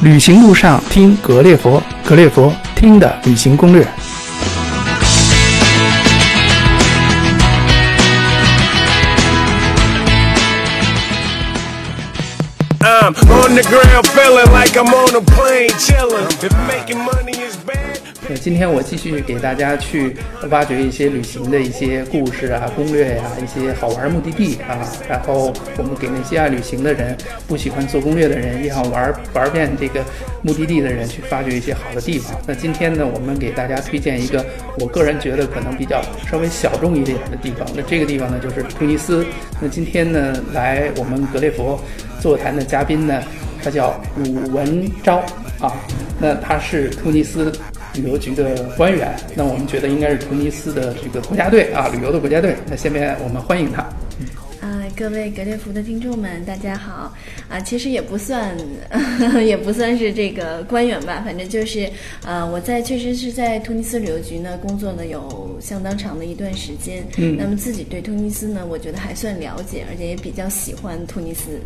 旅行路上听格列佛，格列佛听的旅行攻略。I'm on the ground feeling like I'm on a plane chilling. If making money is bad. 那，今天我继续给大家去挖掘一些旅行的一些故事啊、攻略呀、一些好玩目的地啊。然后我们给那些爱旅行的人、不喜欢做攻略的人，也想玩玩遍这个目的地的人，去发掘一些好的地方。那今天呢，我们给大家推荐一个我个人觉得可能比较稍微小众一点的地方。那这个地方呢，就是突尼斯。那今天呢，来我们格列佛座谈的嘉宾呢，他叫武文昭啊。那他是突尼斯旅游局的官员，那我们觉得应该是突尼斯的这个国家队啊，旅游的国家队。那下面我们欢迎他。啊，各位格列佛的听众们，大家好！啊，其实也不算，也不算是这个官员吧，反正就是，呃，我在确实是在突尼斯旅游局呢工作了有相当长的一段时间。嗯那么自己对突尼斯呢，我觉得还算了解，而且也比较喜欢突尼斯，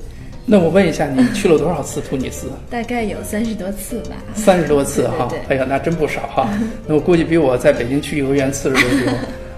那我问一下，你去了多少次突尼斯？大概有三十多次吧。三十多次哈哎呀，那真不少哈。那我估计比我在北京去幼儿园次数都多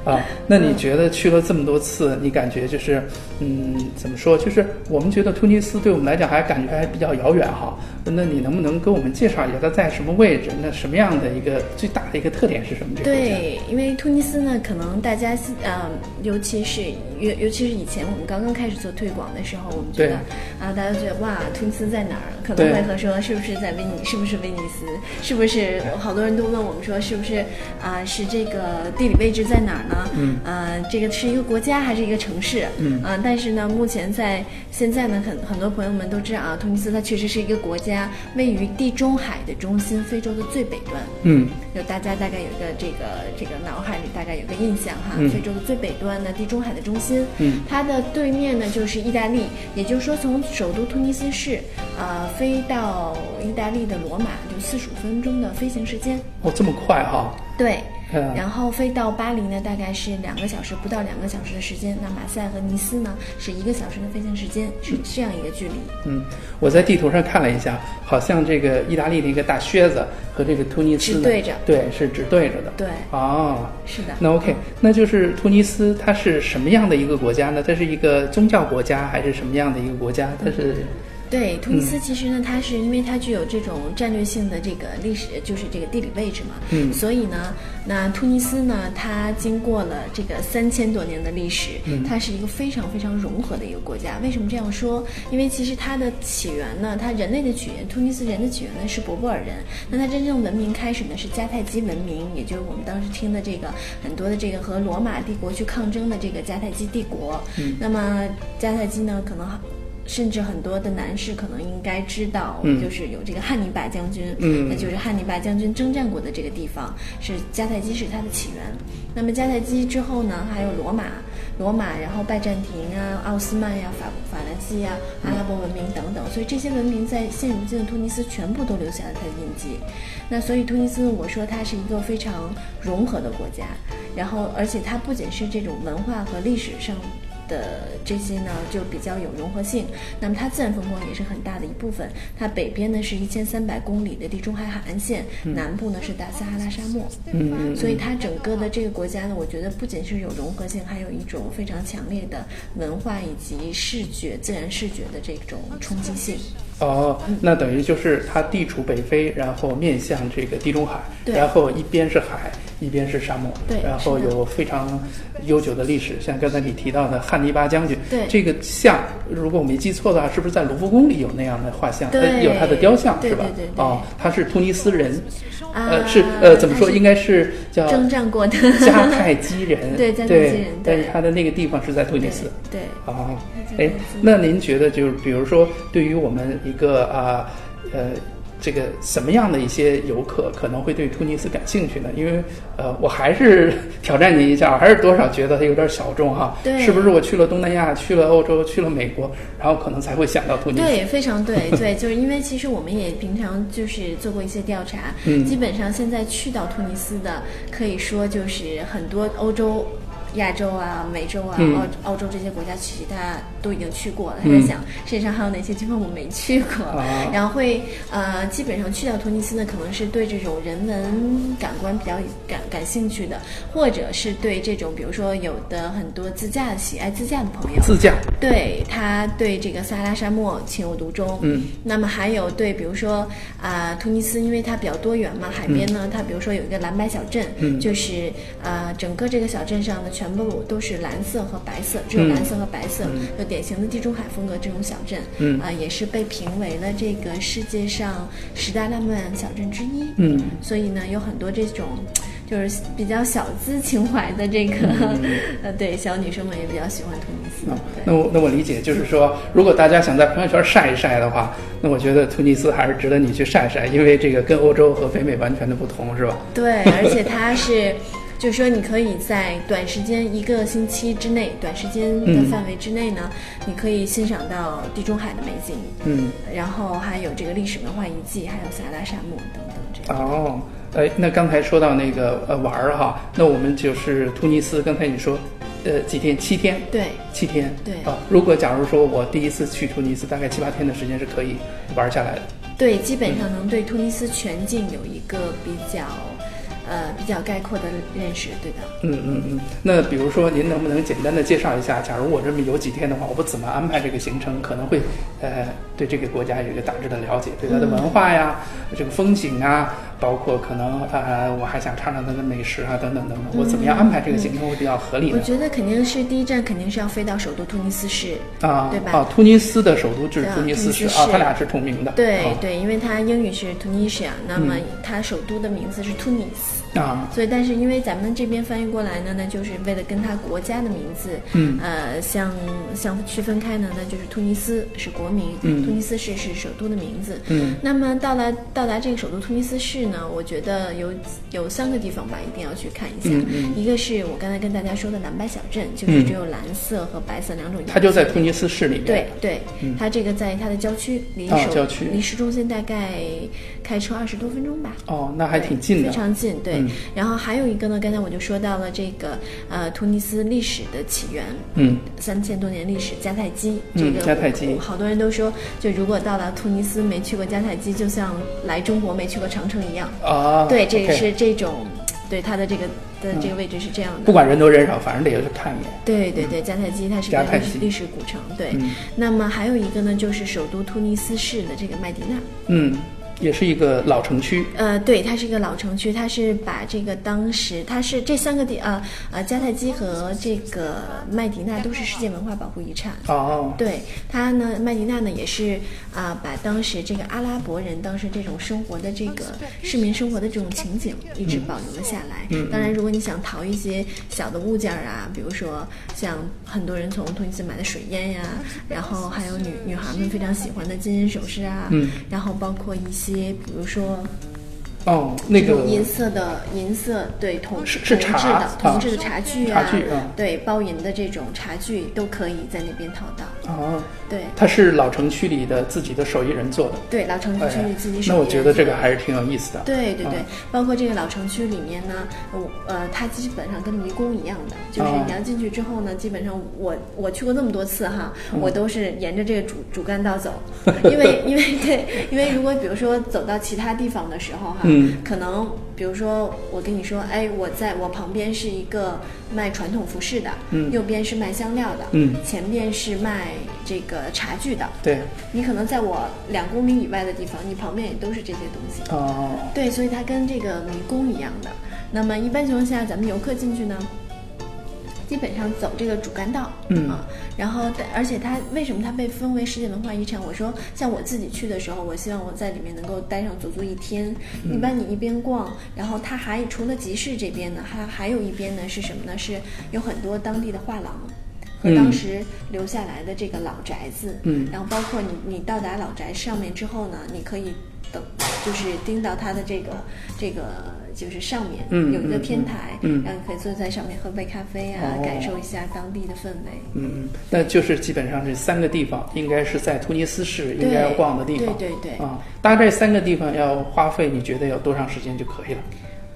啊。那你觉得去了这么多次，你感觉就是，嗯，怎么说？就是我们觉得突尼斯对我们来讲还感觉还比较遥远哈。那你能不能给我们介绍一下它在什么位置？那什么样的一个最大的一个特点是什么？这个对，因为突尼斯呢，可能大家呃，尤其是尤尤其是以前我们刚刚开始做推广的时候，我们觉得啊，大家觉得哇，突尼斯在哪儿？可能对会和说是不是在威尼，是不是威尼斯？是不是好多人都问我们说是不是啊、是这个地理位置在哪儿呢？嗯，呃，这个是一个国家还是一个城市？嗯啊、但是呢，目前在现在呢，很很多朋友们都知道啊，突尼斯它确实是一个国家，位于地中海的中心，非洲的最北端。嗯就大家大概有一个这个这个脑海里大概有个印象哈，嗯非洲的最北端呢，地中海的中心，嗯它的对面呢就是意大利，也就是说从首都突尼斯市，呃，飞到意大利的罗马就四十五分钟的飞行时间，哦，这么快哈？对。嗯然后飞到巴黎呢，大概是两个小时，不到两个小时的时间。那马赛和尼斯呢，是一个小时的飞行时间，是这样一个距离。嗯，我在地图上看了一下，好像这个意大利的一个大靴子和这个突尼斯呢是对着对，是直对着的。对，哦，是的。那 OK，那就是突尼斯，它是什么样的一个国家呢？它是一个宗教国家还是什么样的一个国家？它是对，突尼斯其实呢，它是因为它具有这种战略性的这个历史，就是这个地理位置嘛，嗯所以呢，那突尼斯呢，它经过了这个三千多年的历史，嗯它是一个非常非常融合的一个国家。为什么这样说？因为其实它的起源呢，它人类的起源，突尼斯人的起源呢是博布尔人，那它真正文明开始呢是迦太基文明，也就是我们当时听的这个很多的这个和罗马帝国去抗争的这个迦太基帝国。嗯那么迦太基呢，可能甚至很多的男士可能应该知道，嗯就是有这个汉尼拔将军，嗯那就是汉尼拔将军征战过的这个地方，是迦太基是它的起源。那么迦太基之后呢，还有罗马，罗马，然后拜占庭啊、奥斯曼呀、法法兰西呀、阿拉伯文明等等，所以这些文明在现如今的突尼斯全部都留下了它的印记。那所以突尼斯，我说它是一个非常融合的国家，然后而且它不仅是这种文化和历史上。的这些呢，就比较有融合性。那么它自然风光也是很大的一部分。它北边呢是一千三百公里的地中海海岸线，南部呢是大撒哈拉沙漠。嗯嗯所以它整个的这个国家呢，我觉得不仅是有融合性，还有一种非常强烈的文化以及视觉、自然视觉的这种冲击性。哦，那等于就是它地处北非，然后面向这个地中海，然后一边是海，一边是沙漠，对然后有非常悠久的历史，像刚才你提到的汉尼拔将军，对这个像，如果我没记错的话，是不是在卢浮宫里有那样的画像？对呃有他的雕像是吧？对对对哦，他是突尼斯人，啊呃，是呃怎么说？应该是叫征战过的迦太基人，对迦太基对人对但是他的那个地方是在突尼斯。对。哦，哎那您觉得就是比如说，对于我们一个啊呃这个什么样的一些游客可能会对突尼斯感兴趣呢？因为呃，我还是 挑战您一下，还是多少觉得它有点小众哈。对是不是我去了东南亚，去了欧洲，去了美国，然后可能才会想到突尼斯？对，非常对，对，就是因为其实我们也平常就是做过一些调查，嗯基本上现在去到突尼斯的，可以说就是很多欧洲亚洲啊、美洲啊、嗯。澳澳洲这些国家，其实他都已经去过了。他嗯在想世界上还有哪些地方我没去过，啊然后会呃，基本上去到突尼斯呢，可能是对这种人文感官比较感感兴趣的，或者是对这种比如说有的很多自驾喜爱自驾的朋友，自驾，对他对这个撒哈拉沙漠情有独钟。嗯，那么还有对，比如说啊、突尼斯，因为它比较多元嘛，海边呢，它比如说有一个蓝白小镇，嗯。就是呃，整个这个小镇上呢，全部都是蓝色和白色，只有嗯蓝色和白色，就典型的地中海风格这种小镇，嗯啊、也是被评为了这个世界上十大浪漫小镇之一。嗯所以呢，有很多这种就是比较小资情怀的这个、呃，对小女生们也比较喜欢突尼斯。那我那我理解就是说，如果大家想在朋友圈晒一晒的话，那我觉得突尼斯还是值得你去晒晒，因为这个跟欧洲和北美完全的不同，是吧？对，而且它是，就是说你可以在短时间一个星期之内，短时间的嗯范围之内呢，你可以欣赏到地中海的美景，嗯，然后还有这个历史文化遗迹，还有撒哈拉沙漠等等这样。哦，哎，那刚才说到那个呃玩儿哈，那我们就是突尼斯，刚才你说，呃几天？七天？对七天。对啊，如果假如说我第一次去突尼斯，大概七八天的时间是可以玩下来的。对，基本上能对突尼斯全境有一个比较，呃，比较概括的认识。对的。嗯嗯嗯。那比如说，您能不能简单的介绍一下，假如我这么有几天的话，我不怎么安排这个行程，可能会呃对这个国家有一个大致的了解，对它的文化呀、这个风景啊，包括可能呃我还想尝尝它的美食啊等等等等，我怎么样安排这个行程会比较合理呢？我觉得肯定是第一站肯定是要飞到首都突尼斯市，啊，对吧？啊，突尼斯的首都就是突尼斯市啊它俩是同名的。啊对对，因为它英语是 Tunisia，那么它首都的名字是 Tunis。啊，所以，但是因为咱们这边翻译过来呢，那就是为了跟它国家的名字，嗯呃，相相区分开呢，那就是突尼斯是国名，嗯突尼斯市是首都的名字。嗯那么到达到达这个首都突尼斯市呢，我觉得有有三个地方吧，一定要去看一下。嗯嗯一个是我刚才跟大家说的蓝白小镇，就是只有蓝色和白色两种颜色。它就在突尼斯市里面。对对，它这个在它的郊区，离哦首、郊区离市中心大概开车二十多分钟吧。哦，那还挺近的。非常近，对。嗯然后还有一个呢，刚才我就说到了这个呃突尼斯历史的起源，嗯三千多年历史，迦太基。嗯这个迦太基好多人都说，就如果到了突尼斯没去过迦太基，就像来中国没去过长城一样。啊，对，这个 OK 是这种，对它的这个的这个位置是这样的。不管人多人少，反正得去看一眼。对对对，迦太基它是一个历史历史古城。对，嗯那么还有一个呢，就是首都突尼斯市的这个麦迪娜。嗯，也是一个老城区。呃，对，它是一个老城区，它是把这个当时它是这三个地呃呃迦太基和这个麦迪娜都是世界文化保护遗产。哦，对它呢，麦迪娜呢也是啊、把当时这个阿拉伯人当时这种生活的这个市民生活的这种情景一直保留了下来。嗯当然，如果你想淘一些小的物件儿啊，比如说像很多人从突尼斯买的水烟呀，然后还有女女孩们非常喜欢的金银首饰啊，嗯然后包括一些比如说哦，那个银色的银色对铜是是茶的铜制的茶具啊，茶具啊对包银的这种茶具都可以在那边淘到。哦，对它是老城区里的自己的手艺人做的。对，老城区自己手艺那我觉得这个还是挺有意思的。对对对啊，包括这个老城区里面呢，我呃，它基本上跟迷宫一样的，就是哦你要进去之后呢，基本上我我去过那么多次哈，嗯我都是沿着这个主主干道走，因为因为对，因为如果比如说走到其他地方的时候哈，嗯。可能比如说我跟你说，哎，我在我旁边是一个卖传统服饰的，嗯。右边是卖香料的，嗯。前边是卖这个茶具的，对，你可能在我两公里以外的地方，你旁边也都是这些东西。哦，对，所以它跟这个迷宫一样的。那么一般情况下，咱们游客进去呢，基本上走这个主干道，嗯啊，然后而且它为什么它被分为世界文化遗产？我说像我自己去的时候，我希望我在里面能够待上足足一天。嗯一般你一边逛，然后它还除了集市这边呢，还还有一边呢是什么呢？是有很多当地的画廊。和嗯当时留下来的这个老宅子，嗯然后包括你你到达老宅上面之后呢，你可以等，就是盯到它的这个这个就是上面、嗯有一个嗯天台，嗯然后你可以坐在上面喝杯咖啡啊，哦感受一下当地的氛围。嗯嗯，那就是基本上这三个地方应该是在突尼斯市应该要逛的地方。对对对啊，大概这三个地方要花费，你觉得要多长时间就可以了？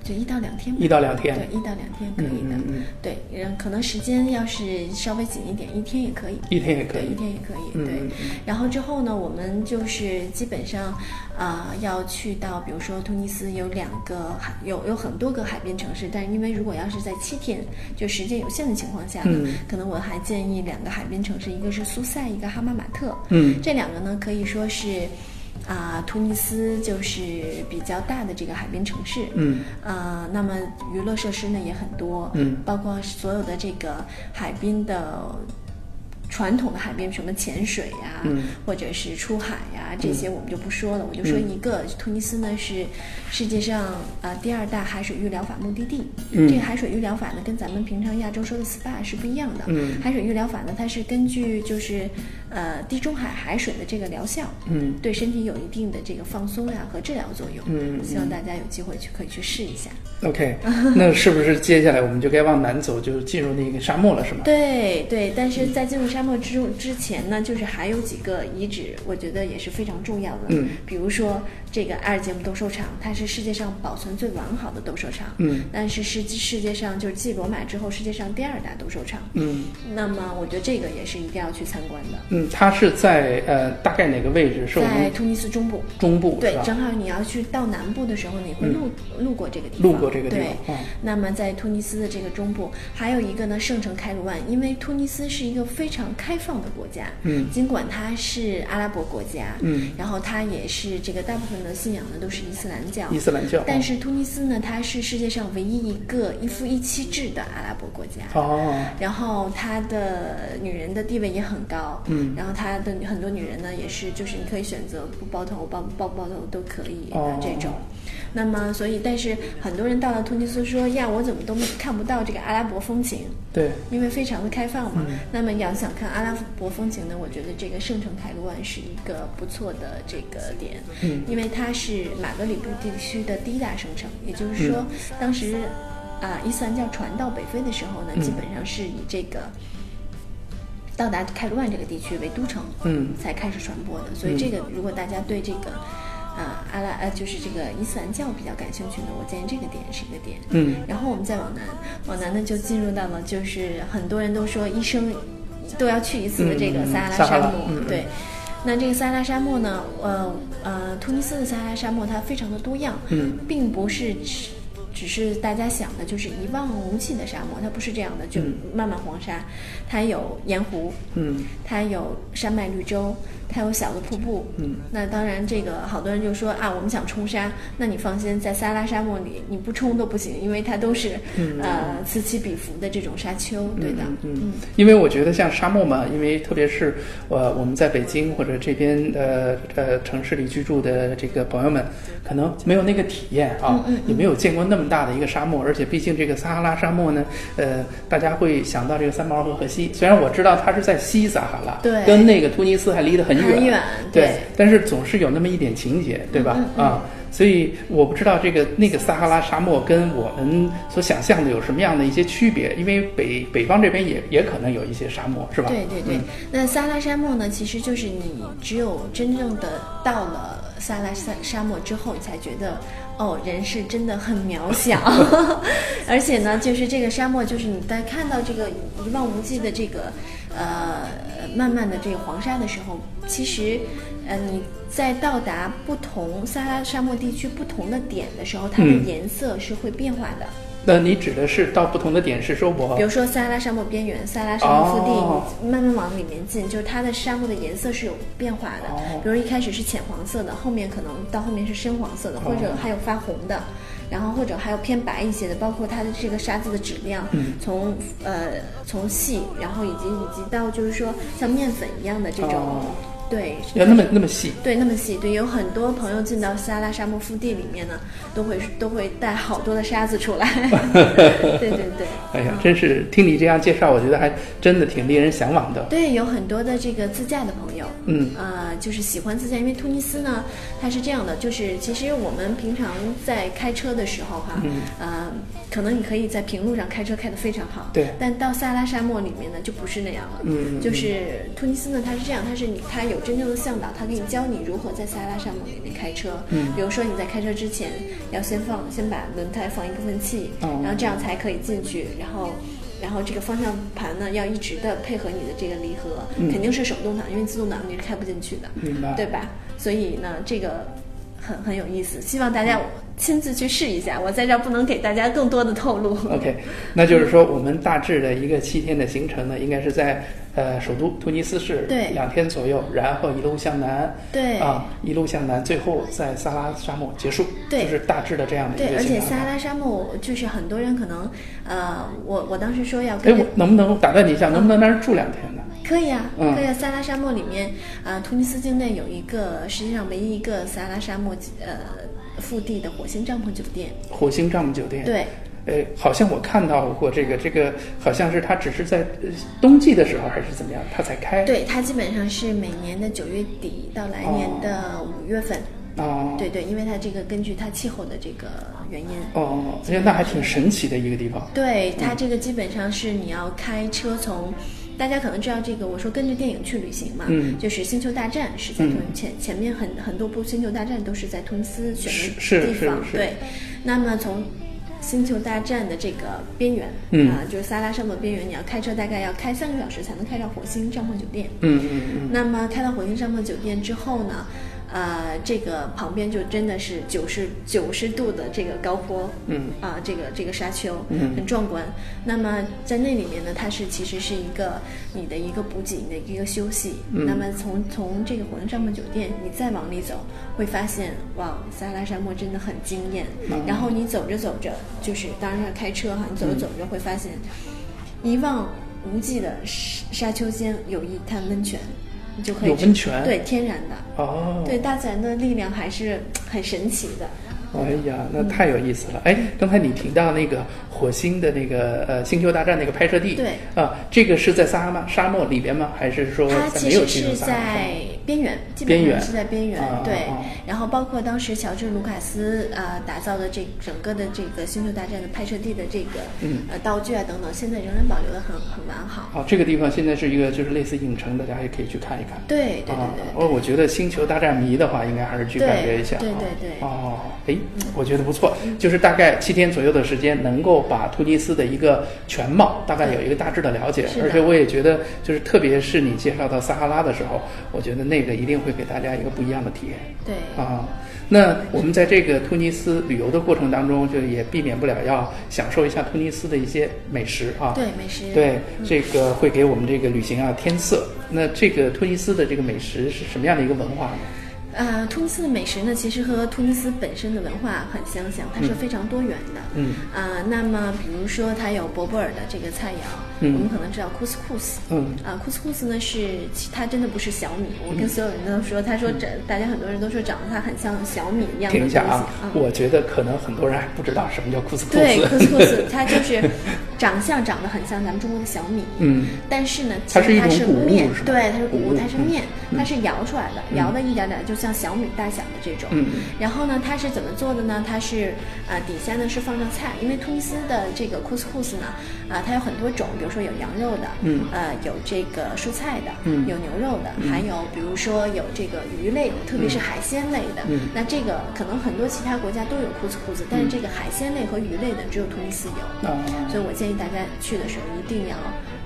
就一到两天吧。一到两天对，一到两天可以的。嗯嗯嗯对，嗯，可能时间要是稍微紧一点，一天也可以。一天也可对，以一。天也可以。嗯对然后之后呢，我们就是基本上，啊、要去到，比如说突尼斯有两个海，有有很多个海边城市，但是因为如果要是在七天就时间有限的情况下呢，嗯可能我还建议两个海边城市，一个是苏塞，一个哈马马特。嗯这两个呢可以说是。啊、突尼斯就是比较大的这个海边城市，嗯，呃，那么娱乐设施呢也很多，嗯包括所有的这个海滨的传统的海边，什么潜水呀、嗯或者是出海呀、这些我们就不说了。我就说一个，突尼斯呢是世界上呃第二大海水浴疗法目的地。嗯这个海水浴疗法呢，跟咱们平常亚洲说的 SPA 是不一样的。嗯海水浴疗法呢，它是根据就是呃地中海海水的这个疗效，嗯对身体有一定的这个放松呀、和治疗作用。嗯希望大家有机会去可以去试一下。OK，那是不是接下来我们就该往南走，就进入那个沙漠了，是吗？对对，但是在进入沙漠之之前呢，就是还有几个遗址，我觉得也是非常重要的。嗯，比如说这个阿尔杰姆斗兽场，它是世界上保存最完好的斗兽场。嗯，但是世世界上就是继罗马之后世界上第二大斗兽场。嗯那么我觉得这个也是一定要去参观的，嗯，它是在呃大概哪个位置？是我们在突尼斯中部。中部对？正好你要去到南部的时候，你会路、路过这个地方。路过这个地对方，哦那么在突尼斯的这个中部，还有一个呢，圣城开鲁万，因为突尼斯是一个非常开放的国家，嗯尽管它是阿拉伯国家，嗯，然后它也是这个大部分的信仰呢都是伊斯兰教，伊斯兰教。但是突尼斯呢，它是世界上唯一一个一夫一妻制的阿拉伯国家，哦，然后它的女人的地位也很高，嗯然后他的很多女人呢，也是就是你可以选择不包头、包包不包头都可以的、哦。这种。那么，所以但是很多人到了突尼斯说呀，我怎么都看不到这个阿拉伯风情，对，因为非常的开放嘛。嗯。那么要想看阿拉伯风情呢，我觉得这个圣城凯鲁万是一个不错的这个点，嗯。因为它是马格里布地区的第一大圣城，也就是说，当时啊、伊斯兰教传到北非的时候呢，嗯。基本上是以这个。到达开罗万这个地区为都城，嗯才开始传播的。所以这个，如果大家对这个，呃阿拉呃，就是这个伊斯兰教比较感兴趣呢，我建议这个点是一个点。嗯然后我们再往南，往南呢就进入到了就是很多人都说一生都要去一次的这个嗯撒哈拉沙漠。对，那这个撒哈拉沙漠呢，呃呃，突尼斯的撒哈拉沙漠它非常的多样，嗯并不是只只是大家想的就是一望无际的沙漠，它不是这样的，就嗯。漫漫黄沙，它有盐湖，嗯。它有山脉绿洲，它有小的瀑布。嗯，那当然，这个好多人就说啊，我们想冲沙，那你放心，在撒哈拉沙漠里你不冲都不行，因为它都是、呃此起彼伏的这种沙丘，对的。嗯。嗯，因为我觉得像沙漠嘛，因为特别是呃我们在北京或者这边呃呃城市里居住的这个朋友们，可能没有那个体验啊，也没有见过那么大的一个沙漠，而且毕竟这个撒哈拉沙漠呢，呃，大家会想到这个三毛和河西，虽然我知道它是在西撒哈拉，对跟那个突尼斯还离得很远，很远对对，但是总是有那么一点情节，对吧？嗯嗯啊。所以我不知道这个那个撒哈拉沙漠跟我们所想象的有什么样的一些区别，因为北北方这边也也可能有一些沙漠，是吧？对对对，嗯那撒哈拉沙漠呢，其实就是你只有真正的到了撒哈拉沙沙漠之后，你才觉得哦，人是真的很渺小，而且呢，就是这个沙漠，就是你在看到这个一望无际的这个呃漫漫的这个黄沙的时候，其实呃你在到达不同撒哈拉沙漠地区不同的点的时候，它的嗯颜色是会变化的。那你指的是到不同的点，是说我比如说撒哈拉沙漠边缘、撒哈拉沙漠腹地，哦你慢慢往里面进，就是它的沙漠的颜色是有变化的。哦比如一开始是浅黄色的，后面可能到后面是深黄色的，或者还有发红的，然后或者还有偏白一些的，包括它的这个沙子的质量，嗯从呃从细，然后以及以及到就是说像面粉一样的这种，哦对，要那么那么细？对，那么细，对，有很多朋友进到撒哈拉沙漠腹地里面呢，都会都会带好多的沙子出来，对对对。哎呀，真是听你这样介绍，我觉得还真的挺令人向往的。对，有很多的这个自驾的朋友，嗯。呃，就是喜欢自驾，因为突尼斯呢，它是这样的，就是其实我们平常在开车的时候哈，嗯。呃，可能你可以在平路上开车开得非常好，对。但到撒哈拉沙漠里面呢，就不是那样了，嗯嗯。就是突尼斯呢，它是这样，它是你它有有真正的向导，他可以教你如何在撒哈拉沙漠里面开车。嗯比如说你在开车之前要先放，先把轮胎放一部分气，哦然后这样才可以进去，然后。然后这个方向盘呢，要一直的配合你的这个离合，嗯肯定是手动挡，因为自动挡你是开不进去的。明白？对吧？所以呢，这个很很有意思，希望大家亲自去试一下。我在这儿不能给大家更多的透露。OK，那就是说，我们大致的一个七天的行程呢，应该是在呃首都突尼斯市对两天左右，然后一路向南，对啊，一路向南，最后在撒哈拉沙漠结束，对就是大致的这样的一对，个而且撒哈拉沙漠就是很多人可能，呃，我我当时说要哎，我能不能打断你一下？能不能在那儿住两天呢？可以啊，嗯可以啊。撒哈拉沙漠里面，呃，突尼斯境内有一个世界上唯一一个撒哈拉沙漠呃腹地的火星帐篷酒店。火星帐篷酒店。。对，呃，好像我看到过这个，这个好像是它只是在呃冬季的时候还是怎么样，它才开。。对，它基本上是每年的九月底到来年的五月份。哦。对对，因为它这个根据它气候的这个原因。哦，而且那还挺神奇的一个地方。对它这个基本上是你要开车从，大家可能知道这个，我说跟着电影去旅行嘛，嗯就是《星球大战》是在突嗯前前面很很多部《星球大战》都是在突尼斯选是的地方，对。那么从星球大战的这个边缘，嗯啊，就是撒哈拉沙漠边缘，你要开车大概要开三个小时才能开到火星帐篷酒店。嗯嗯嗯。那么开到火星帐篷酒店之后呢，呃，这个旁边就真的是九十九十度的这个高坡，嗯啊、这个这个沙丘，嗯很壮观。那么在那里面呢，它是其实是一个你的一个补给，你的一个休息。嗯那么从从这个火星帐篷酒店，你再往里走，会发现哇，撒哈拉沙漠真的很惊艳。嗯然后你走着走着，就是当然要开车哈，你走着走着会发现，一望无际的沙沙丘间有一滩温泉，你就可以有温泉对，天然的。哦。对大自然的力量还是很神奇的。哎呀，那太有意思了！哎，刚才你提到那个火星的那个呃《星球大战》那个拍摄地，对啊，这个是在撒哈拉沙漠里边吗？还是说它其在没有实是进入沙在漠？边缘，基本上是在边缘，啊对啊。然后包括当时乔治·卢卡斯啊、呃打造的这整个的这个《星球大战》的拍摄地的这个、嗯。呃道具啊等等，现在仍然保留的很很完好。哦，这个地方现在是一个就是类似影城，大家也可以去看一看。对对对哦，我觉得星球大战迷的话，应该还是去感觉一下啊。对对。对哦，哎，我觉得不错，就是大概七天左右的时间，能够把突尼斯的一个全貌大概有一个大致的了解，是而且我也觉得，就是特别是你介绍到撒哈拉的时候，我觉得那个一定会给大家一个不一样的体验。对啊，那我们在这个突尼斯旅游的过程当中，就也避免不了要享受一下突尼斯的一些美食啊。对美食对，这个会给我们这个旅行啊添色。那这个突尼斯的这个美食是什么样的一个文化呢？呃，突尼斯的美食呢，其实和突尼斯本身的文化很相像，它是非常多元的。嗯啊、那么比如说它有博布尔的这个菜肴，嗯我们可能知道 couscous。嗯啊，，couscous 呢是其它真的不是小米，我跟所有人都说，他说这大家很多人都说长得它很像小米一样的东西听一下啊，嗯我觉得可能很多人还不知道什么叫 couscous。对，，couscous，它就是 长相长得很像咱们中国的小米，嗯，但是呢，其实它是种面对，它是谷物，它是面，它是摇出来的，摇的一点点，就像小米大小的这种。嗯。然后呢，它是怎么做的呢？它是啊、底下呢是放上菜，因为突尼斯的这个库斯库斯呢，啊、它有很多种，比如说有羊肉的，嗯。呃，有这个蔬菜的，嗯。有牛肉的，还有比如说有这个鱼类的，特别是海鲜类的。嗯。那这个可能很多其他国家都有库斯库斯，但是这个海鲜类和鱼类的只有突尼斯有。啊。所以我建议大家去的时候一定要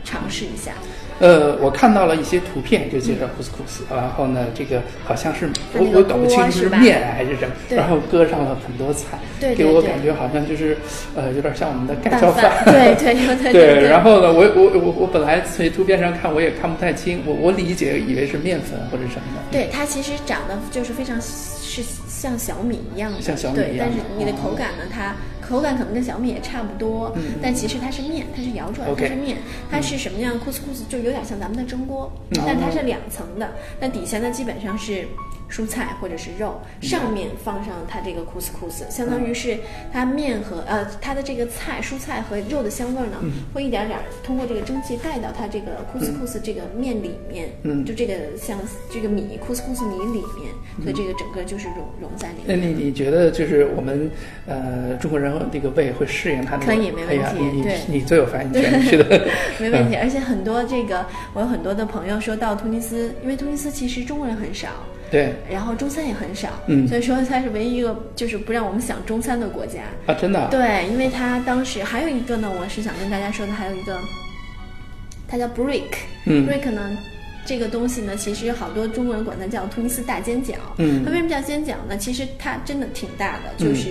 尝试一下。呃，我看到了一些图片，就介绍库斯库斯，然后呢，这个好像是我我搞不清楚是面还是什么，然后搁上了很多菜，对对对给我感觉好像就是呃有点像我们的盖浇饭，对对 对对对，然后呢，我我我我本来从图片上看我也看不太清，我我理解以为是面粉或者什么的。对它其实长得就是非常是像小米一样的，像小米对，一样但是你的哦。口感呢，它口感可能跟小米也差不多，嗯但其实它是面，它是摇出来它是面，它是什么样？酷斯酷斯就有点像咱们的蒸锅，哦但它是两层的，那底下呢基本上是蔬菜或者是肉，上面放上它这个 couscous，相当于是它面和呃它的这个菜蔬菜和肉的香味儿呢，会一点点儿通过这个蒸汽带到它这个 couscous 这个面里面，嗯。就这个像这个米 couscous 米里面，所以这个整个就是融融在里面那。你你觉得就是我们呃中国人这个胃会适应它那个？可以没问题对你最有发言权，是的，没问题，而且很多这个我有很多的朋友说到突尼斯，因为突尼斯其实中国人很少，对然后中餐也很少，嗯所以说它是唯一一个就是不让我们想中餐的国家。啊，真的啊，对，因为它当时还有一个呢，我是想跟大家说的，还有一个，它叫 brick，brick、嗯 brick 呢，这个东西呢，其实好多中国人管它叫突尼斯大煎饺。嗯它为什么叫煎饺呢？其实它真的挺大的，就是。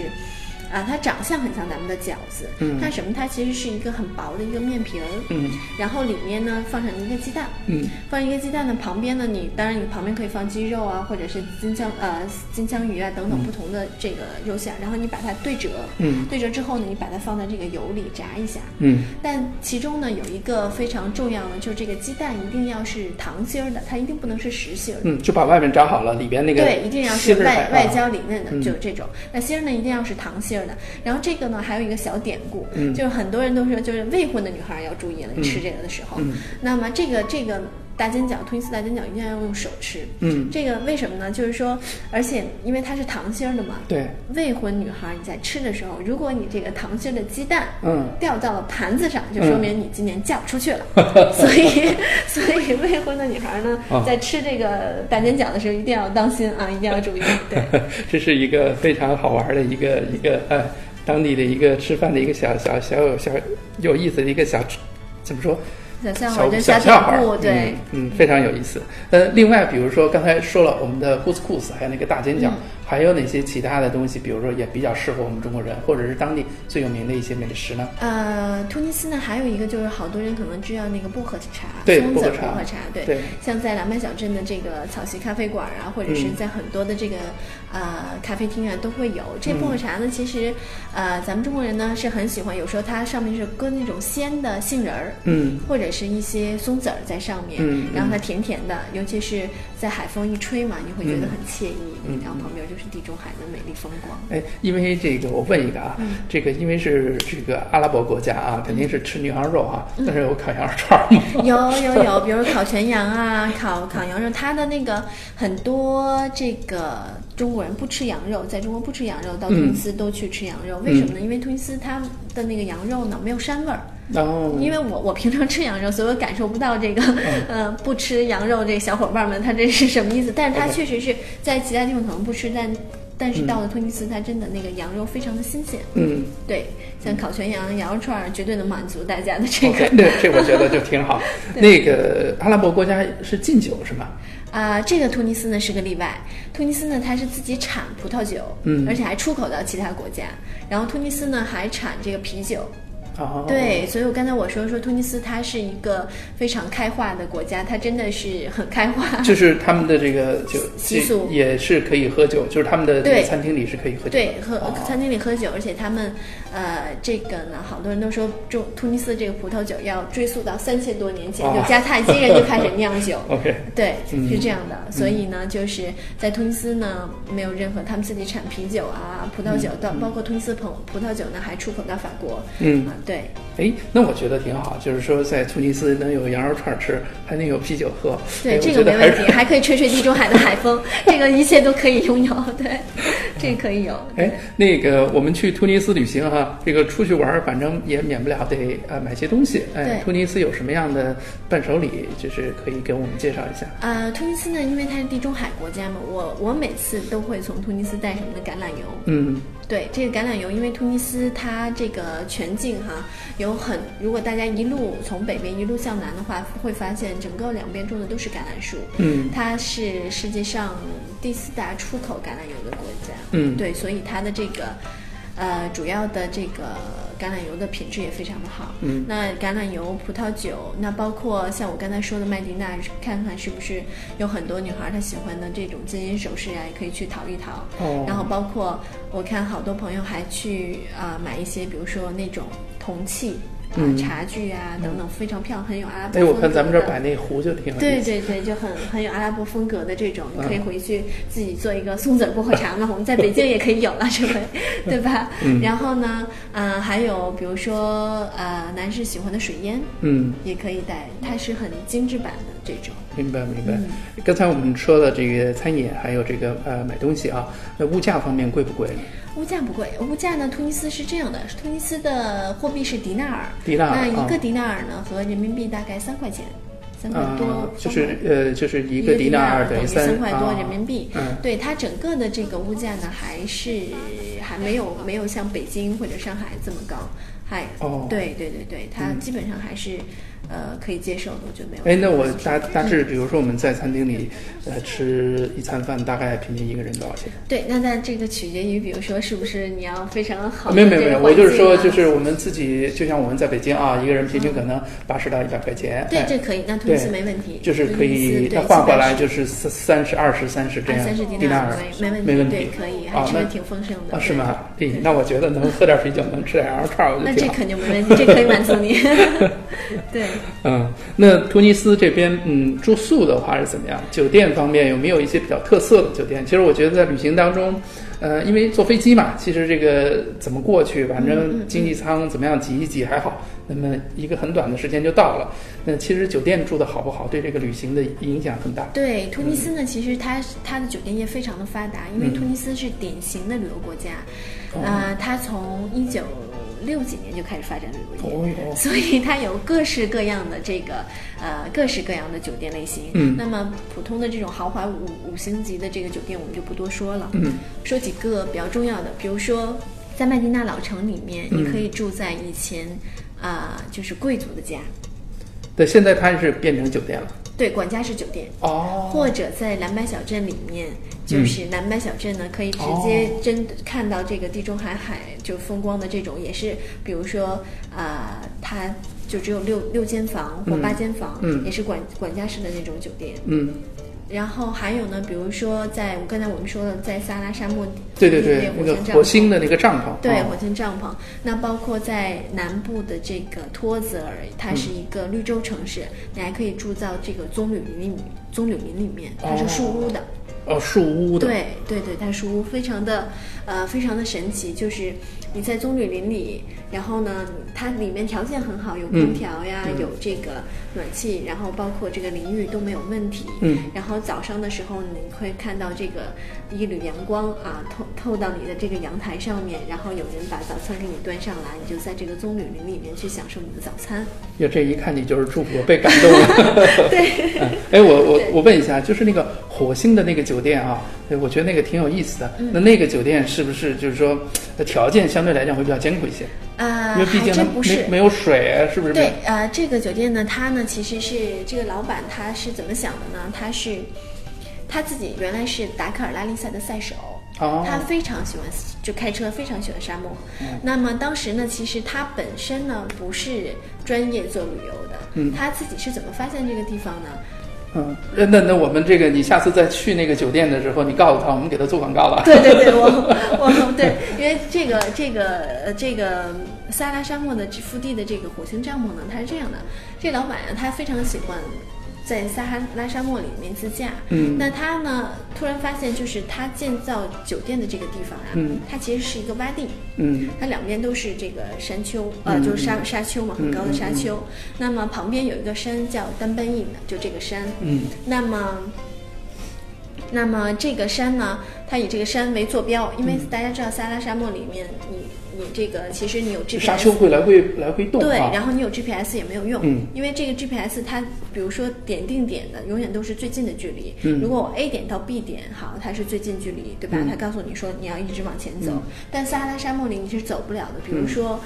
啊，它长相很像咱们的饺子，嗯它什么？它其实是一个很薄的一个面皮儿，嗯然后里面呢放上一个鸡蛋，嗯放一个鸡蛋呢，旁边呢，你当然你旁边可以放鸡肉啊，或者是金枪呃金枪鱼啊等等不同的这个肉馅儿，然后你把它对折，嗯对折之后呢，你把它放在这个油里炸一下。嗯但其中呢有一个非常重要的，就是这个鸡蛋一定要是糖心儿的，它一定不能是实心儿的。嗯，就把外面炸好了，里边那个对，一定要是外外焦里嫩的，嗯就有这种。那心儿呢，一定要是糖心儿的。然后这个呢，还有一个小典故，嗯就是很多人都说，就是未婚的女孩要注意了，你吃这个的时候。嗯那么这个这个大煎饺，突尼斯大煎饺一定要用手吃。嗯这个为什么呢？就是说，而且因为它是糖心儿的嘛，对，未婚女孩儿你在吃的时候，如果你这个糖心儿的鸡蛋，嗯掉到了盘子上，就说明你今年嫁不出去了。所以，所以未婚的女孩儿呢啊，在吃这个大煎饺的时候，一定要当心啊，一定要注意。对，这是一个非常好玩的一个一个呃当地的一个吃饭的一个小小小有小有意思的一个小怎么说？小笑话，小笑话典故，对。嗯，嗯，非常有意思。呃，另外，比如说刚才说了我们的 couscous，还有那个大尖角，嗯还有哪些其他的东西？比如说也比较适合我们中国人，或者是当地最有名的一些美食呢？呃，突尼斯呢，还有一个就是好多人可能知道那个薄荷茶，对松子薄荷茶薄荷茶，对，对像在蓝麦小镇的这个草席咖啡馆啊，或者是嗯在很多的这个、呃咖啡厅啊都会有。这薄荷茶呢，其实呃咱们中国人呢是很喜欢，有时候它上面是搁那种鲜的杏仁儿，嗯。或者是一些松子儿在上面，嗯然后它甜甜的，尤其是在海风一吹嘛，你会觉得很惬意，嗯然后旁边就是地中海的美丽风光。哎，因为这个我问一个啊，嗯。这个因为是这个阿拉伯国家啊，肯定是吃牛羊肉啊，嗯。但是有烤羊肉串吗？有有 有，比如烤全羊啊，烤烤羊肉，它的那个很多这个中国人不吃羊肉，在中国不吃羊肉，到突尼斯都去吃羊肉，为什么呢？因为突尼斯它的那个羊肉呢没有膻味儿。然后因为我我平常吃羊肉，所以我感受不到这个，呃，不吃羊肉这个小伙伴们他这是什么意思？但是他确实是在其他地方可能不吃，但但是到了突尼斯，它真的那个羊肉非常的新鲜。嗯对，像烤全羊、羊肉串儿，绝对能满足大家的这个，OK，那这我觉得就挺好。那个阿拉伯国家是禁酒是吗？啊、这个突尼斯呢是个例外。突尼斯呢，它是自己产葡萄酒，嗯而且还出口到其他国家。然后突尼斯呢还产这个啤酒，哦，对，所以我刚才我说说突尼斯它是一个非常开化的国家，它真的是很开化。就是他们的这个就 习俗也是可以喝酒，就是他们的这个对餐厅里是可以喝酒的。对，喝哦餐厅里喝酒，而且他们，呃，这个呢，好多人都说中突尼斯这个葡萄酒要追溯到三千多年前，哦就迦太基人就开始酿酒。OK，对，嗯是这样的。所以呢，就是在突尼斯呢，没有任何他们自己产啤酒啊、葡萄酒，到包括突尼斯葡葡萄酒呢，还出口到法国。嗯啊，对，哎，那我觉得挺好，就是说在突尼斯能有羊肉串吃，还能有啤酒喝。对，哎这个没问题，还可以吹吹地中海的海风，这个一切都可以拥有。对，这个可以有。哎，那个我们去突尼斯旅行哈、这个出去玩儿，反正也免不了得呃买些东西。哎，突尼斯有什么样的伴手礼，就是可以给我们介绍一下？呃，突尼斯呢，因为它是地中海国家嘛，我我每次都会从突尼斯带什么的橄榄油。嗯对，这个橄榄油，因为突尼斯它这个全境哈有很，如果大家一路从北边一路向南的话，会发现整个两边种的都是橄榄树。嗯它是世界上第四大出口橄榄油的国家。嗯对，所以它的这个呃主要的这个橄榄油的品质也非常的好。嗯那橄榄油、葡萄酒，那包括像我刚才说的麦迪娜，看看是不是有很多女孩她喜欢的这种金银首饰啊，也可以去淘一淘。哦然后包括我看好多朋友还去啊、买一些，比如说那种铜器。嗯茶具啊等等，非常漂亮，很有阿拉伯哎，风格的。我看咱们这儿摆那壶就挺好。对对对，就很很有阿拉伯风格的这种，你可以嗯回去自己做一个松子儿薄荷茶嘛，我们在北京也可以有了，这回？对吧？嗯然后呢，呃，还有比如说呃，男士喜欢的水烟嗯，也可以带，它是很精致版的这种。明白明白。嗯刚才我们说的这个餐饮，还有这个呃买东西啊，那物价方面贵不贵？物价不贵，物价呢？突尼斯是这样的，突尼斯的货币是迪纳尔，迪纳尔那一啊个迪纳尔呢和人民币大概三块钱，三块啊多，，就是呃，就是一个迪纳尔等于三三块多啊人民币。嗯对它整个的这个物价呢，还是还没有没有像北京或者上海这么高，还哦对对对对，它嗯基本上还是呃可以接受的，我觉得没有。哎，那我大大致，比如说我们在餐厅里，呃，吃一餐饭，大概平均一个人多少钱？对，那那这个取决于，比如说是不是你要非常好的没有没有没有，我就是说，就是我们自己，就像我们在北京啊，一个人平均可能八十到一百块钱。对哎这可以，那突尼斯没问题，就是可以，对那换回来就是三三十、二十、三十这样。三十迪纳尔纳尔没没问题，没问题对，可以，还吃的挺丰盛的。啊，是吗？对，那我觉得能喝点啤酒，能吃点羊肉串，我就那这。肯定没问题，这可以满足你。对，嗯，那突尼斯这边，嗯，住宿的话是怎么样？酒店方面有没有一些比较特色的酒店？其实我觉得在旅行当中，呃，因为坐飞机嘛，其实这个怎么过去，反嗯正经济舱怎么样挤一挤还好，那么一个很短的时间就到了。那其实酒店住的好不好，对这个旅行的影响很大。对，突尼斯呢，其实它它的酒店业非常的发达，因为嗯突尼斯是典型的旅游国家，嗯呃，它从一九六几年就开始发展旅游业。哦，所以它有各式各样的这个呃各式各样的酒店类型。嗯那么普通的这种豪华五五星级的这个酒店我们就不多说了。嗯，说几个比较重要的，比如说在麦地那老城里面，嗯你可以住在以前啊、就是贵族的家，对，现在它是变成酒店了。对，管家式酒店。哦，或者在蓝白小镇里面，嗯就是蓝白小镇呢，可以直接真看到这个地中海海就风光的这种，也是比如说啊、它就只有六六间房或嗯。八间房，嗯。也是管管家式的那种酒店。嗯，然后还有呢，比如说在我刚才我们说的，在撒哈拉沙漠对对对，那个火星的那个帐篷。对，哦火星帐篷。那包括在南部的这个托泽尔，它是一个绿洲城市，你还可以住到这个棕榈林里，棕榈林里面，它是树屋的。哦，树屋的。对对对，它树屋非常的呃非常的神奇，就是你在棕榈林里，然后呢，它里面条件很好，有空调呀，嗯有这个暖气，然后包括这个淋浴都没有问题。嗯然后早上的时候，你会看到这个一缕阳光啊透透到你的这个阳台上面，然后有人把早餐给你端上来，你就在这个棕榈林里面去享受你的早餐。哟，这一看你就是住过，被感动了。对，嗯 哎，我我我问一下，就是那个火星的那个酒店啊，哎我觉得那个挺有意思的。嗯那那个酒店是不是就是说，呃条件相对来讲会比较艰苦一些？啊、因为毕竟没。没有水，啊是不是？对，呃，这个酒店呢，它呢其实是这个老板他是怎么想的呢？他是他自己原来是达喀尔拉力赛的赛手。哦他非常喜欢就开车，非常喜欢沙漠。嗯那么当时呢，其实他本身呢不是专业做旅游的，嗯他自己是怎么发现这个地方呢？嗯，那那那我们这个，你下次再去那个酒店的时候，你告诉他，我们给他做广告了。对对对，我 我对，因为这个这个呃这个撒哈拉沙漠的腹地的这个火星帐篷呢，它是这样的，这老板啊他非常喜欢在撒哈拉沙漠里面自驾，嗯那他呢突然发现，就是他建造酒店的这个地方啊，嗯它其实是一个洼地，嗯它两边都是这个山丘，呃，嗯就是沙沙丘嘛，很高的沙丘。那么旁边有一个山叫丹班印的，就这个山。嗯那么，那么这个山呢，它以这个山为坐标，因为嗯大家知道撒哈拉沙漠里面，你你这个其实你有 GPS，沙丘会来回来回动对，啊。然后你有 GPS 也没有用，嗯因为这个 GPS 它，比如说点定点的，永远都是最近的距离。嗯如果我 A 点到 B 点，好，它是最近距离，对吧？嗯它告诉你说你要一直往前走，嗯但撒哈拉沙漠里你是走不了的。比如说，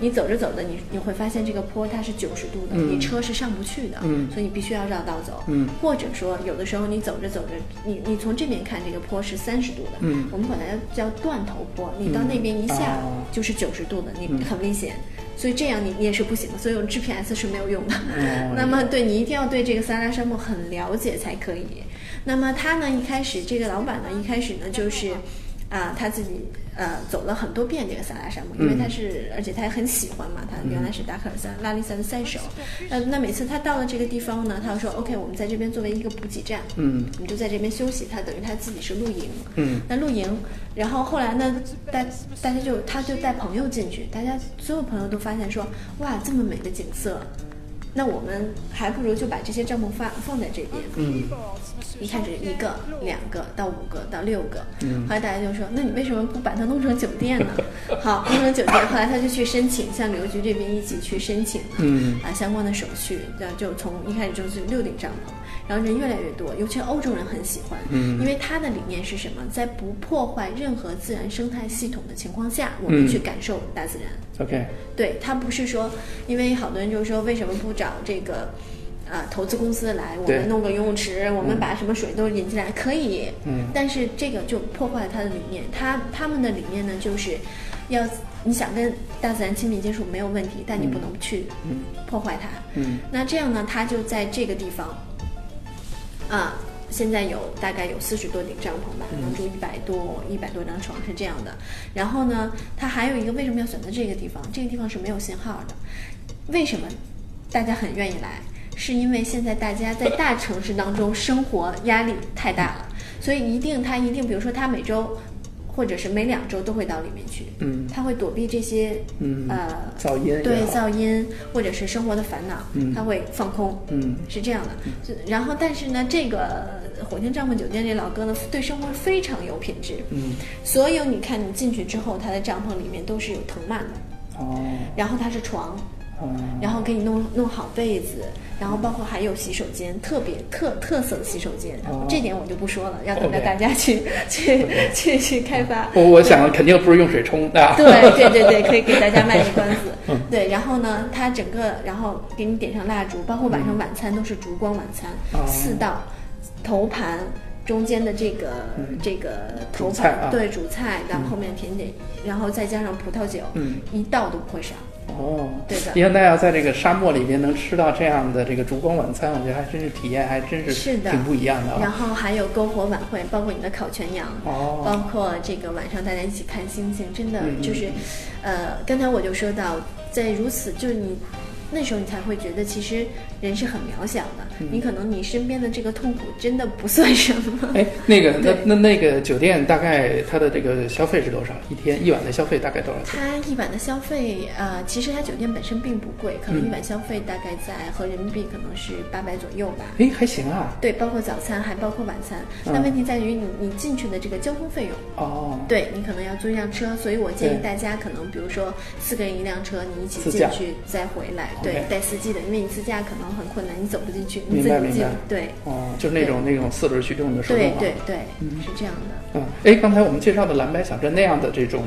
你走着走着，你你会发现这个坡它是九十度的，嗯你车是上不去的，嗯所以你必须要绕道走。嗯或者说有的时候你走着走着，你你从这边看这个坡是三十度的，嗯我们管它叫断头坡，你到嗯那边一下哦就是九十度的，你嗯很危险。所以这样你你也是不行的，所以用 GPS 是没有用的。哦那么对你一定要对这个撒拉沙漠很了解才可以。那么他呢一开始这个老板呢一开始呢就是，啊，他自己呃走了很多遍这个撒拉沙漠，因为他是，而且他也很喜欢嘛，他原来是达喀尔萨拉力赛的赛手，呃，那每次他到了这个地方呢，他就说 OK，我们在这边作为一个补给站，嗯，你就在这边休息，他等于他自己是露营，嗯，那露营，然后后来呢，大大家就他就带朋友进去，大家所有朋友都发现说，哇，这么美的景色。那我们还不如就把这些帐篷放放在这边。嗯，一开始一个、两个到五个到六个，嗯后来大家就说，那你为什么不把它弄成酒店呢？好，弄成酒店，后来他就去申请，向旅游局这边一起去申请，嗯啊相关的手续，那就从一开始就是六顶帐篷，然后人越来越多，尤其欧洲人很喜欢，嗯。因为他的理念是什么？在不破坏任何自然生态系统的情况下，我们嗯。去感受大自然。，OK，对他不是说，因为好多人就是说，为什么不找这个，啊，投资公司来，我们弄个游泳池，我们把什么水都引进来，可以，嗯。但是这个就破坏了他的理念。他他们的理念呢，就是要你想跟大自然亲密接触没有问题，但你不能去破坏它。嗯。那这样呢，他就在这个地方，啊，现在有大概有四十多顶帐篷吧，能住一百多一百多张床是这样的。然后呢，它还有一个为什么要选择这个地方？这个地方是没有信号的。为什么大家很愿意来？是因为现在大家在大城市当中生活压力太大了，所以一定他一定，比如说他每周或者是每两周都会到里面去，嗯他会躲避这些嗯呃噪音对噪音或者是生活的烦恼，嗯他会放空，嗯是这样的。就然后，但是呢，这个火星帐篷酒店这老哥呢，对生活非常有品质。嗯，所有你看你进去之后，他的帐篷里面都是有藤蔓的，哦，然后它是床，嗯然后给你弄弄好被子，然后包括还有洗手间，特别特特色的洗手间。哦这点我就不说了，要等着大家去去去去开发。我我想肯定不是用水冲的啊，对对对对，可以给大家卖个关子。对，然后呢，它整个然后给你点上蜡烛，包括晚上晚餐都是烛光晚餐，哦四道头盘。中间的这个、这个头主菜对主菜，然后后面甜点，然后再加上葡萄酒，嗯一道都不会少。哦，对的。你看大家在这个沙漠里面能吃到这样的这个烛光晚餐，我觉得还真是体验还真是是的。挺不一样的然啊。后还有篝火晚会，包括你的烤全羊，哦。包括这个晚上大家一起看星星，真的就是，呃，刚才我就说到，在如此就是你那时候你才会觉得，其实人是很渺小的，嗯你可能你身边的这个痛苦真的不算什么。哎，那个那那那个酒店大概它的这个消费是多少？一天一晚的消费大概多少钱？它一晚的消费，呃，其实它酒店本身并不贵，可能嗯一晚消费大概在合人民币可能是八百左右吧。哎，还行啊。对，包括早餐，还包括晚餐。嗯那问题在于你你进去的这个交通费用。哦，对你可能要租一辆车，所以我建议大家可能，比如说四个人一辆车，你一起进去再回来对，带司机的，因为你自驾可能很困难，你走不进去，你自己对，哦，就是那种那种四轮驱动的手动啊。对对对，是这样的。嗯，哎，刚才我们介绍的蓝白小镇那样的这种，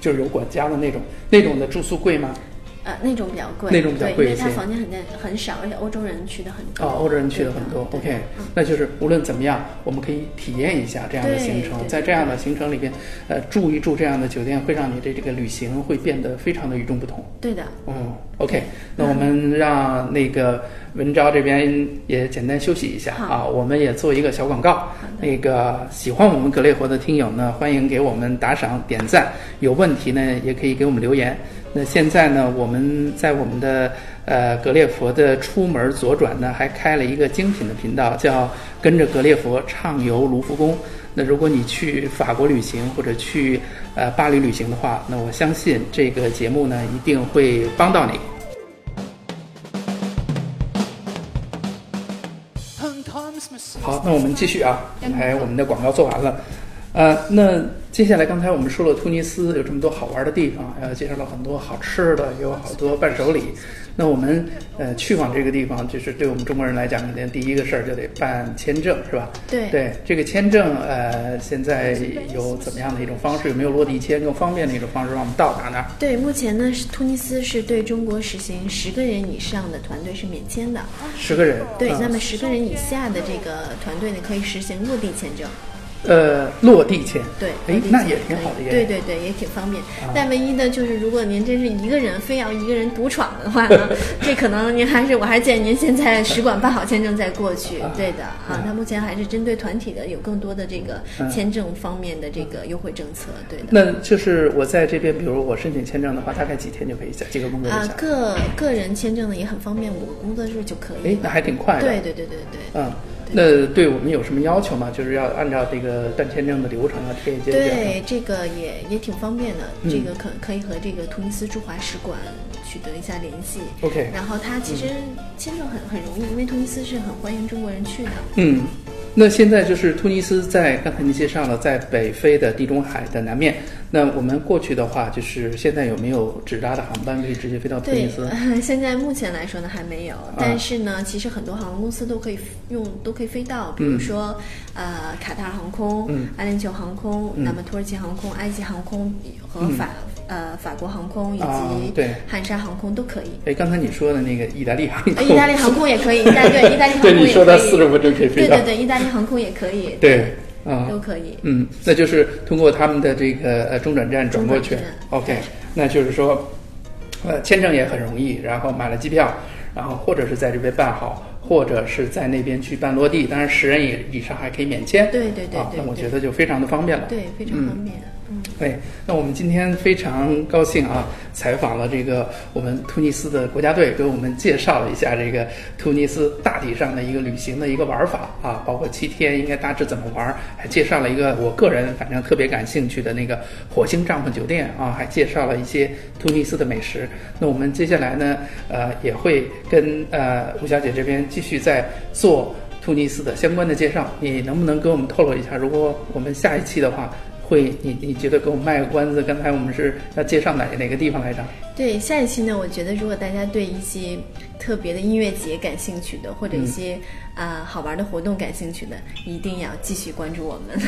就是有管家的那种，那种的住宿贵吗？呃，那种比较贵，那种比较贵一些因为它房间很很少，而且欧洲人去的很多。哦，欧洲人去的很多。OK，嗯那就是无论怎么样，我们可以体验一下这样的行程，在这样的行程里边，呃，住一住这样的酒店，会让你的这个旅行会变得非常的与众不同。对的，嗯，OK，那我们让那个文昭这边也简单休息一下好啊，我们也做一个小广告。那个喜欢我们格列佛的听友呢，欢迎给我们打赏点赞，有问题呢也可以给我们留言。那现在呢，我们在我们的呃格列佛的出门左转呢，还开了一个精品的频道，叫“跟着格列佛畅游卢浮宫”。那如果你去法国旅行或者去呃巴黎旅行的话，那我相信这个节目呢一定会帮到你。好，那我们继续啊，刚才我们的广告做完了，呃，那接下来刚才我们说了突尼斯有这么多好玩的地方，呃，介绍了很多好吃的，也有好多伴手礼。那我们呃去往这个地方，就是对我们中国人来讲，肯定第一个事儿就得办签证，是吧？对对，这个签证呃，现在有怎么样的一种方式？有没有落地签更方便的一种方式，让我们到达那儿？对，目前呢，是突尼斯是对中国实行十个人以上的团队是免签的。十个人。对，嗯那么十个人以下的这个团队呢，可以实行落地签证。呃，落地签。对，哎那也挺好的。对对对，也挺方便。但唯一的就是，如果您真是一个人非要一个人独闯的话呢，这可能您还是我还是建议您先在使馆办好签证再过去。对的啊，它目前还是针对团体的有更多的这个签证方面的这个优惠政策。对的。那就是我在这边，比如我申请签证的话，大概几天就可以下，几个工作日啊，。个个人签证呢也很方便，五个工作日就可以哎，那还挺快的。对对对对对。嗯，那对我们有什么要求吗？就是要按照这个办签证的流程要贴一些。对，这个也也挺方便的。嗯这个可可以和这个突尼斯驻华使馆取得一下联系。OK 然后它其实签证很很容易，因为突尼斯是很欢迎中国人去的。嗯，那现在就是突尼斯在刚才您介绍了，在北非的地中海的南面。那我们过去的话，就是现在有没有直达的航班可以直接飞到突尼对斯？，现在目前来说呢还没有，啊。但是呢，其实很多航空公司都可以用，都可以飞到，比如说，呃，卡塔尔航空、嗯。阿联酋航空，嗯。那么土耳其航空、埃及航空和法、呃法国航空以啊及对。汉莎航空都可以。哎，刚才你说的那个意大利航空，呃意大利航空也可以，意大对意大利航空也可以。你说它40分钟可以飞到。对对对，意大利航空也可以。对啊，都可以。嗯，那就是通过他们的这个呃中转站转过去。OK，那就是说，呃，签证也很容易，然后买了机票，然后或者是在这边办好，或者是在那边去办落地，当然十人以以上还可以免签。对对对啊，对对那我觉得就非常的方便了。对，非常嗯方便。嗯，对，那我们今天非常高兴啊，采访了这个我们突尼斯的国家队，给我们介绍了一下这个突尼斯大体上的一个旅行的一个玩法啊，包括七天应该大致怎么玩，还介绍了一个我个人反正特别感兴趣的那个火星帐篷酒店啊，还介绍了一些突尼斯的美食。那我们接下来呢，呃，也会跟呃吴小姐这边继续在做突尼斯的相关的介绍，你能不能给我们透露一下？如果我们下一期的话。会，你你觉得给我们卖个关子？刚才我们是要介绍哪哪个地方来着？对，下一期呢，我觉得如果大家对一些特别的音乐节感兴趣的，或者一些啊、好玩的活动感兴趣的，一定要继续关注我们。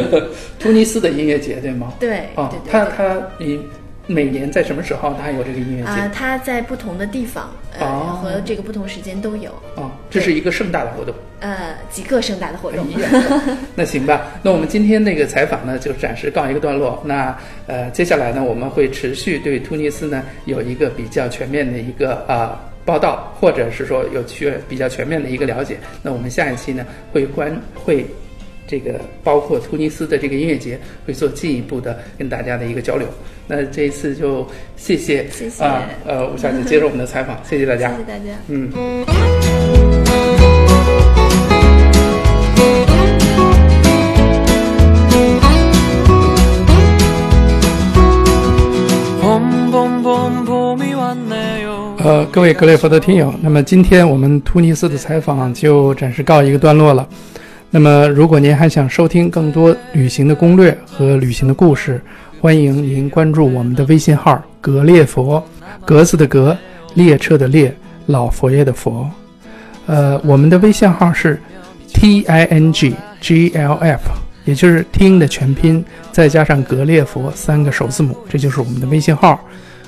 突尼斯的音乐节对吗？对，哦对，对它对。它你每年在什么时候它有这个音乐啊、节？它在不同的地方，呃，哦和这个不同时间都有，啊，这是一个盛大的活动。呃，几个盛大的活动。那行吧，那我们今天那个采访呢，就暂时告一个段落。那呃，接下来呢，我们会持续对突尼斯呢有一个比较全面的一个啊、报道，或者是说有去比较全面的一个了解。那我们下一期呢会关会。这个包括突尼斯的这个音乐节，会做进一步的跟大家的一个交流。那这一次就谢谢，谢谢啊，呃，吴小姐接受我们的采访，谢谢大家，谢谢大家，嗯。嗯呃，各位格雷佛的听友，那么今天我们突尼斯的采访就暂时告一个段落了。那么，如果您还想收听更多旅行的攻略和旅行的故事，欢迎您关注我们的微信号“格列佛”，格子的格，列车的列，老佛爷的佛。呃，我们的微信号是 T I N G G L F，也就是听的全拼，再加上格列佛三个首字母，这就是我们的微信号。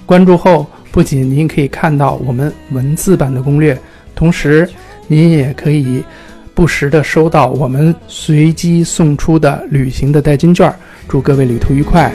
关注后，不仅您可以看到我们文字版的攻略，同时您也可以不时的收到我们随机送出的旅行的代金券祝各位旅途愉快。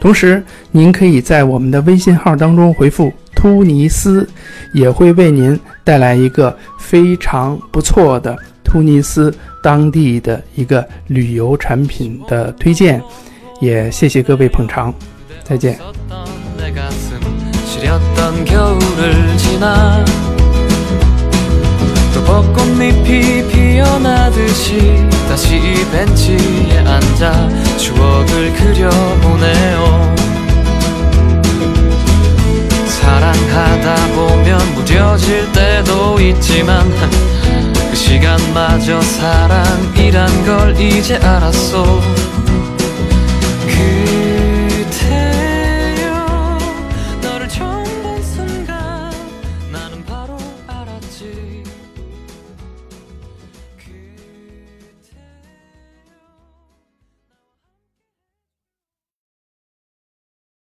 同时您可以在我们的微信号当中回复突尼斯也会为您带来一个非常不错的突尼斯当地的一个旅游产品的推荐。也谢谢各位捧场。再见。 시렸던 겨울을 지나 또 벚꽃잎이 피어나듯이 다시 벤치에 앉아 추억을 그려보네요. 사랑하다 보면 무뎌질 때도 있지만 그 시간마저 사랑이란 걸 이제 알았어 그